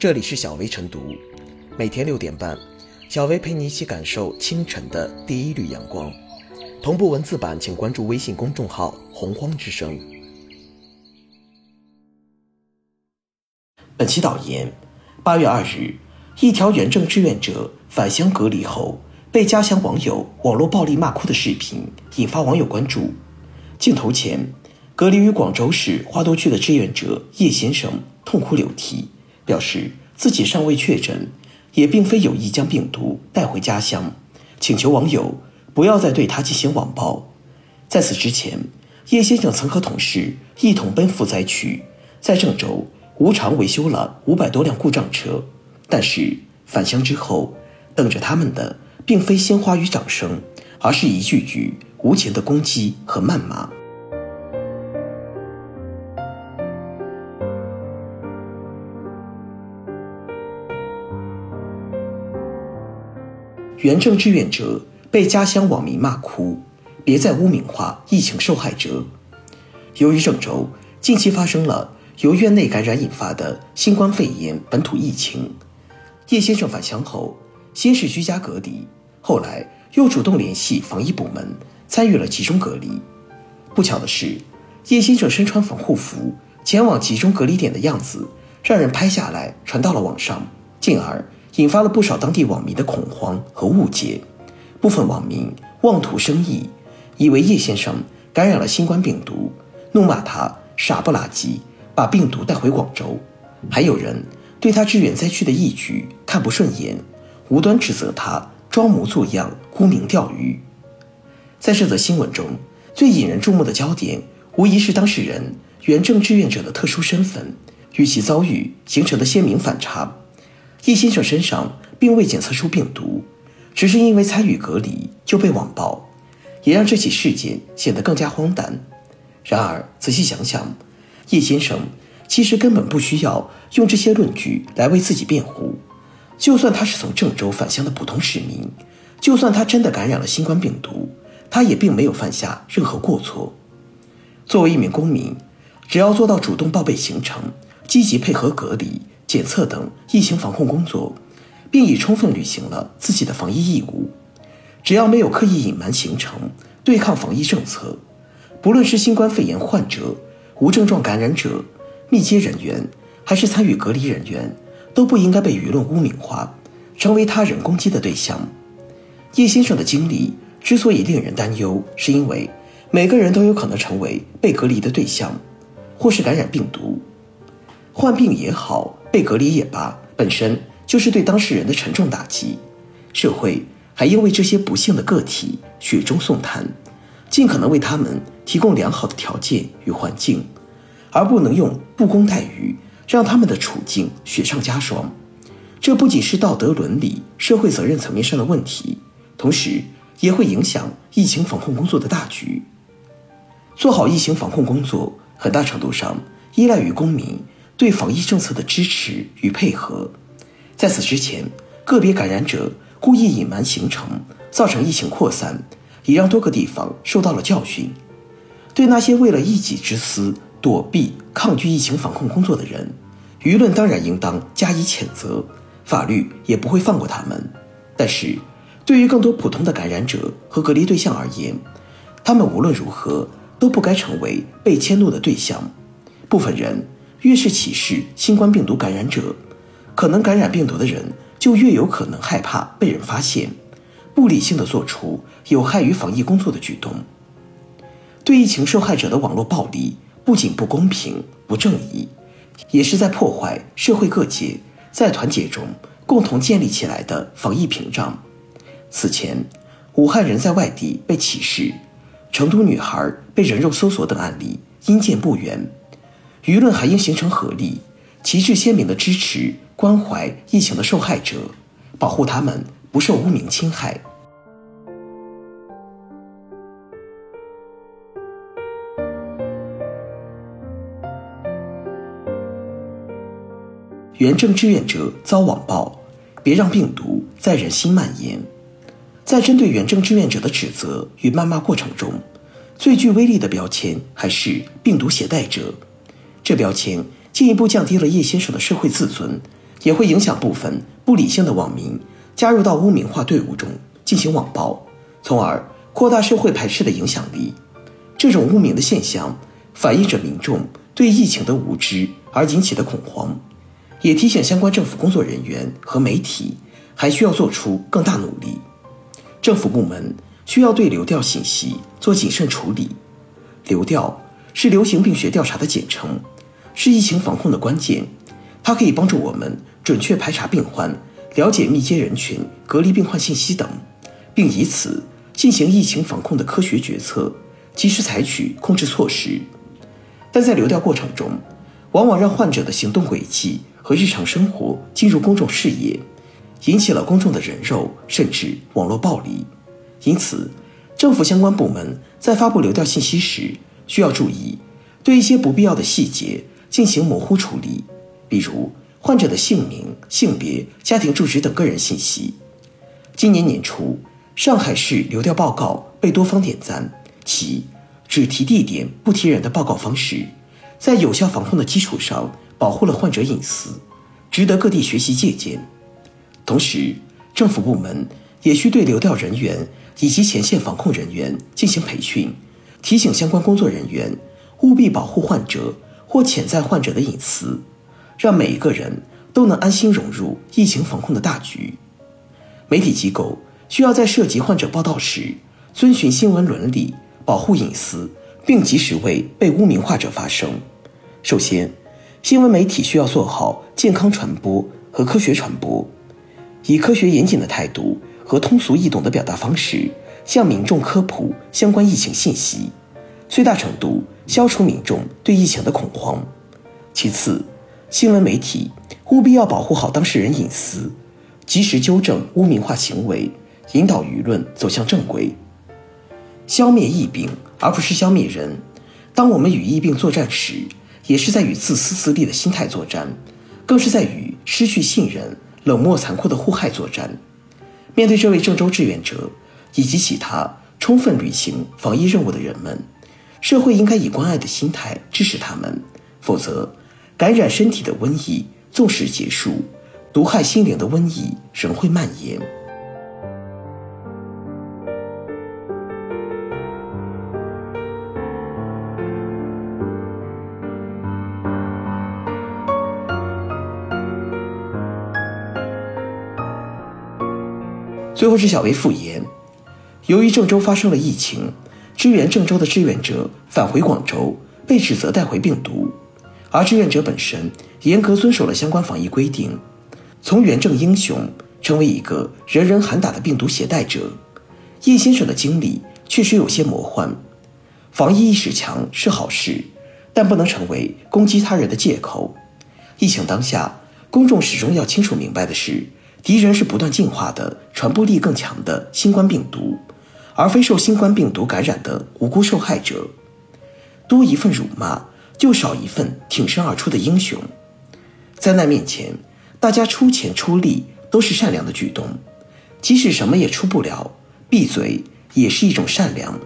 这里是小薇晨读，每天六点半，小薇陪你一起感受清晨的第一缕阳光。同步文字版，请关注微信公众号“洪荒之声”。本期导言：八月二日，一条原证志愿者返乡隔离后被家乡网友网络暴力骂哭的视频引发网友关注。镜头前，隔离于广州市花都区的志愿者叶先生痛哭流涕，表示自己尚未确诊，也并非有意将病毒带回家乡，请求网友。不要再对他进行网暴。在此之前，叶先生曾和同事一同奔赴灾区，在郑州无偿维修了五百多辆故障车。但是返乡之后，等着他们的并非鲜花与掌声，而是一句句无情的攻击和谩骂。原证志愿者。被家乡网民骂哭，别再污名化疫情受害者。由于郑州近期发生了由院内感染引发的新冠肺炎本土疫情，叶先生返乡后先是居家隔离，后来又主动联系防疫部门参与了集中隔离。不巧的是，叶先生身穿防护服前往集中隔离点的样子，让人拍下来传到了网上，进而引发了不少当地网民的恐慌和误解。部分网民妄图生意，以为叶先生感染了新冠病毒，怒骂他傻不拉几，把病毒带回广州。还有人对他支援灾区的义举看不顺眼，无端指责他装模作样、沽名钓誉。在这则新闻中，最引人注目的焦点，无疑是当事人原证志愿者的特殊身份与其遭遇形成的鲜明反差。叶先生身上并未检测出病毒。只是因为参与隔离就被网暴，也让这起事件显得更加荒诞。然而仔细想想，叶先生其实根本不需要用这些论据来为自己辩护。就算他是从郑州返乡的普通市民，就算他真的感染了新冠病毒，他也并没有犯下任何过错。作为一名公民，只要做到主动报备行程、积极配合隔离、检测等疫情防控工作。并已充分履行了自己的防疫义务，只要没有刻意隐瞒行程、对抗防疫政策，不论是新冠肺炎患者、无症状感染者、密接人员，还是参与隔离人员，都不应该被舆论污名化，成为他人攻击的对象。叶先生的经历之所以令人担忧，是因为每个人都有可能成为被隔离的对象，或是感染病毒，患病也好，被隔离也罢，本身。就是对当事人的沉重打击，社会还应为这些不幸的个体雪中送炭，尽可能为他们提供良好的条件与环境，而不能用不公待遇让他们的处境雪上加霜。这不仅是道德伦理、社会责任层面上的问题，同时也会影响疫情防控工作的大局。做好疫情防控工作，很大程度上依赖于公民对防疫政策的支持与配合。在此之前，个别感染者故意隐瞒行程，造成疫情扩散，已让多个地方受到了教训。对那些为了一己之私躲避、抗拒疫情防控工作的人，舆论当然应当加以谴责，法律也不会放过他们。但是，对于更多普通的感染者和隔离对象而言，他们无论如何都不该成为被迁怒的对象。部分人越是歧视新冠病毒感染者。可能感染病毒的人就越有可能害怕被人发现，不理性的做出有害于防疫工作的举动。对疫情受害者的网络暴力不仅不公平、不正义，也是在破坏社会各界在团结中共同建立起来的防疫屏障。此前，武汉人在外地被歧视，成都女孩被人肉搜索等案例因见不远，舆论还应形成合力，旗帜鲜明的支持。关怀疫情的受害者，保护他们不受污名侵害。原证志愿者遭网暴，别让病毒在人心蔓延。在针对原证志愿者的指责与谩骂过程中，最具威力的标签还是“病毒携带者”。这标签进一步降低了叶先生的社会自尊。也会影响部分不理性的网民加入到污名化队伍中进行网暴，从而扩大社会排斥的影响力。这种污名的现象反映着民众对疫情的无知而引起的恐慌，也提醒相关政府工作人员和媒体还需要做出更大努力。政府部门需要对流调信息做谨慎处理。流调是流行病学调查的简称，是疫情防控的关键。它可以帮助我们准确排查病患、了解密接人群、隔离病患信息等，并以此进行疫情防控的科学决策，及时采取控制措施。但在流调过程中，往往让患者的行动轨迹和日常生活进入公众视野。引起了公众的人肉，甚至网络暴力。因此，政府相关部门在发布流调信息时，需要注意对一些不必要的细节进行模糊处理，比如患者的姓名、性别、家庭住址等个人信息。今年年初，上海市流调报告被多方点赞，其只提地点不提人的报告方式，在有效防控的基础上保护了患者隐私，值得各地学习借鉴。同时，政府部门也需对流调人员以及前线防控人员进行培训，提醒相关工作人员务必保护患者或潜在患者的隐私，让每一个人都能安心融入疫情防控的大局。媒体机构需要在涉及患者报道时，遵循新闻伦理，保护隐私，并及时为被污名化者发声。首先，新闻媒体需要做好健康传播和科学传播。以科学严谨的态度和通俗易懂的表达方式，向民众科普相关疫情信息，最大程度消除民众对疫情的恐慌。其次，新闻媒体务必要保护好当事人隐私，及时纠正污名化行为，引导舆论走向正规。消灭疫病，而不是消灭人。当我们与疫病作战时，也是在与自私自利的心态作战，更是在与失去信任。冷漠残酷的互害作战，面对这位郑州志愿者以及其他充分履行防疫任务的人们，社会应该以关爱的心态支持他们，否则，感染身体的瘟疫纵使结束，毒害心灵的瘟疫仍会蔓延。最后是小薇复言，由于郑州发生了疫情，支援郑州的志愿者返回广州，被指责带回病毒，而志愿者本身严格遵守了相关防疫规定，从援郑英雄成为一个人人喊打的病毒携带者。叶先生的经历确实有些魔幻，防疫意识强是好事，但不能成为攻击他人的借口。疫情当下，公众始终要清楚明白的是。敌人是不断进化的、传播力更强的新冠病毒，而非受新冠病毒感染的无辜受害者。多一份辱骂，就少一份挺身而出的英雄。灾难面前，大家出钱出力都是善良的举动，即使什么也出不了，闭嘴也是一种善良。